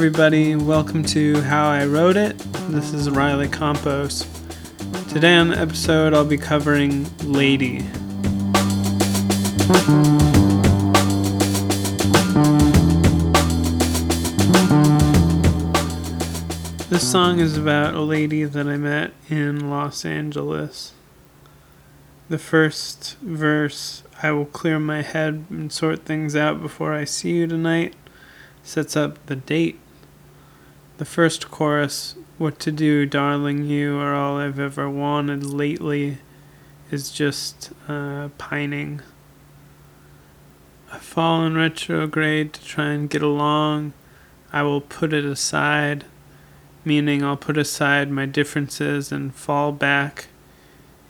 everybody. Welcome to How I Wrote It. This is Riley Campos. Today on the episode, I'll be covering Lady. This song is about a lady that I met in Los Angeles. The first verse, I will clear my head and sort things out before I see you tonight, sets up the date. The first chorus, What to do, darling, you are all I've ever wanted lately, is just uh, pining. I fall in retrograde to try and get along. I will put it aside meaning I'll put aside my differences and fall back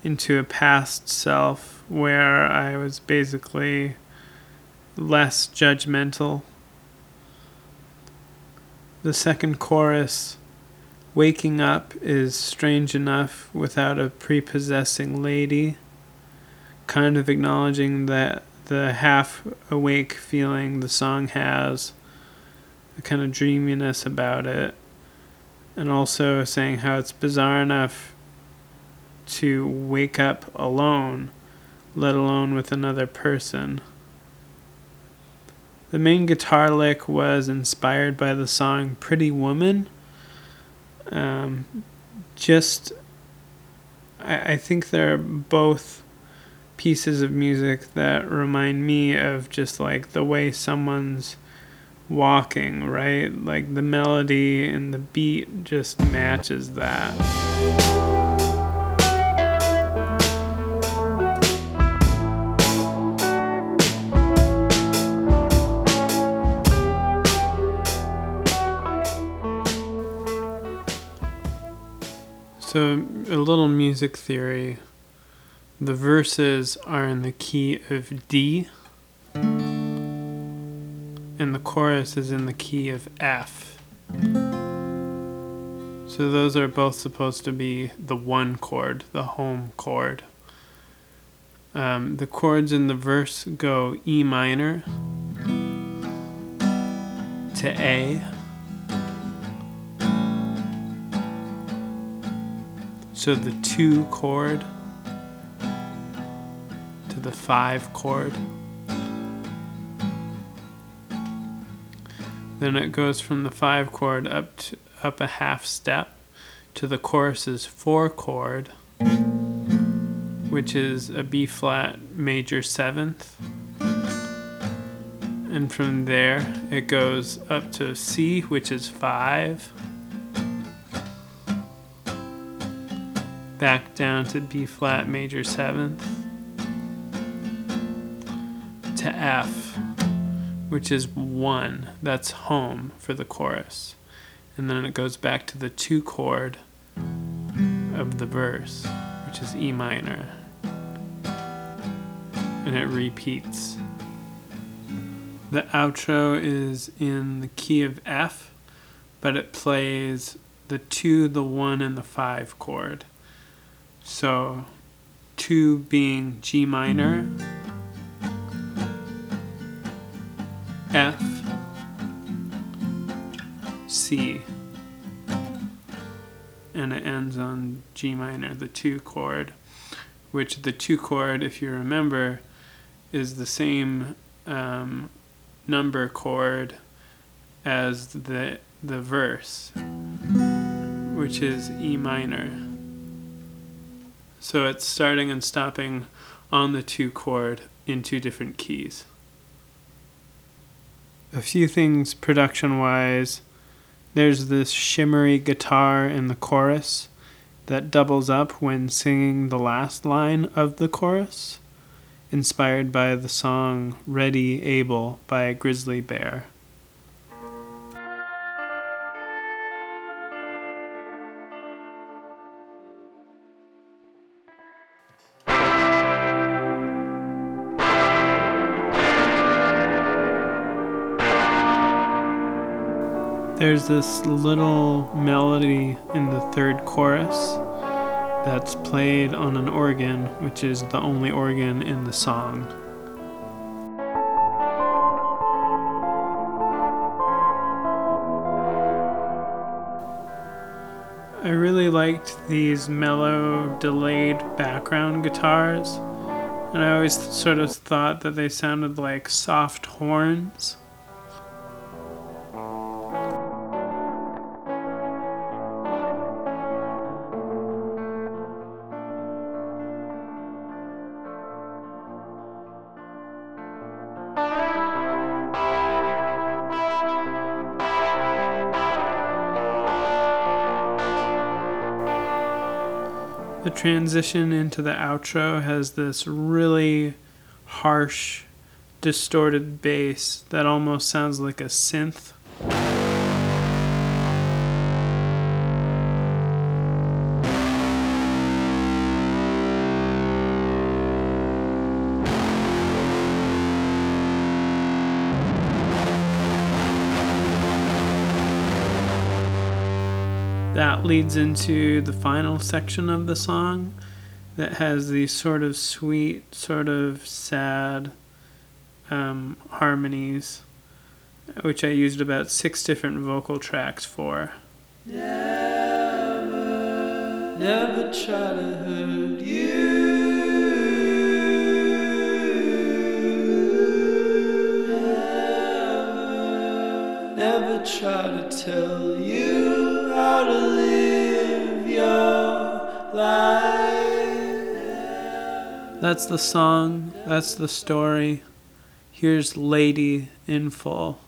into a past self where I was basically less judgmental. The second chorus, Waking Up, is strange enough without a prepossessing lady, kind of acknowledging that the half awake feeling the song has, a kind of dreaminess about it and also saying how it's bizarre enough to wake up alone, let alone with another person. The main guitar lick was inspired by the song Pretty Woman. Um, just, I, I think they're both pieces of music that remind me of just like the way someone's walking, right? Like the melody and the beat just matches that. So, a little music theory. The verses are in the key of D and the chorus is in the key of F. So those are both supposed to be the one chord, the home chord. Um, the chords in the verse go E minor to A. So the two chord to the five chord. Then it goes from the five chord up to, up a half step to the chorus's four chord, which is a B flat major seventh. And from there it goes up to C, which is five. Back down to B flat major seventh. To F which is one. That's home for the chorus. And then it goes back to the two chord of the verse, which is E minor. And it repeats. The outro is in the key of F, but it plays the two, the one, and the five chord. So, two being G minor. F, C, and it ends on G minor, the two chord, which the two chord, if you remember, is the same um, number chord as the the verse, which is E minor. So it's starting and stopping on the two chord in two different keys a few things production wise. There's this shimmery guitar in the chorus that doubles up when singing the last line of the chorus, inspired by the song Ready Able by Grizzly Bear. There's this little melody in the third chorus that's played on an organ, which is the only organ in the song. I really liked these mellow, delayed background guitars, and I always sort of thought that they sounded like soft horns. The transition into the outro has this really harsh, distorted bass that almost sounds like a synth. That leads into the final section of the song that has these sort of sweet, sort of sad um, harmonies, which I used about six different vocal tracks for. Never, never try to hurt you. Never, never try to tell you That's the song, that's the story. Here's Lady in full.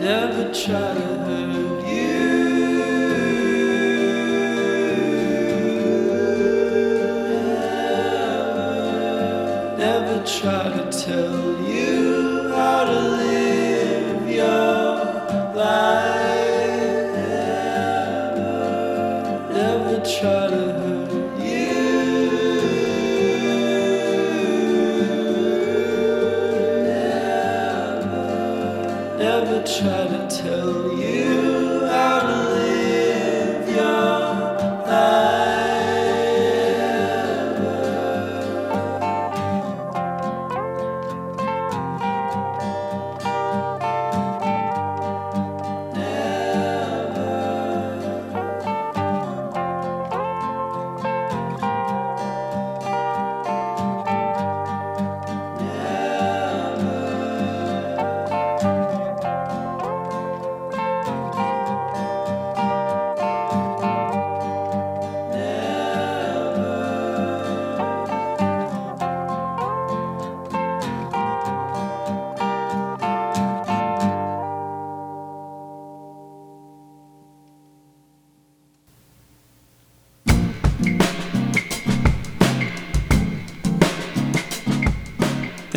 never try to hurt you. Never, never try to tell. Never,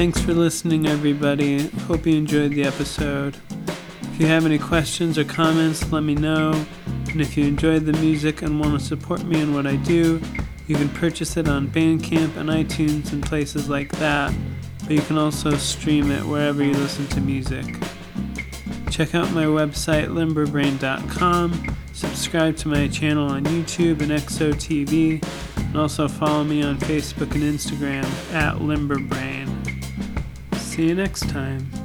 Thanks for listening, everybody. Hope you enjoyed the episode. If you have any questions or comments, let me know. And if you enjoyed the music and want to support me in what I do, you can purchase it on Bandcamp and iTunes and places like that. But you can also stream it wherever you listen to music. Check out my website, limberbrain.com. Subscribe to my channel on YouTube and XOTV. And also follow me on Facebook and Instagram at limberbrain. See you next time.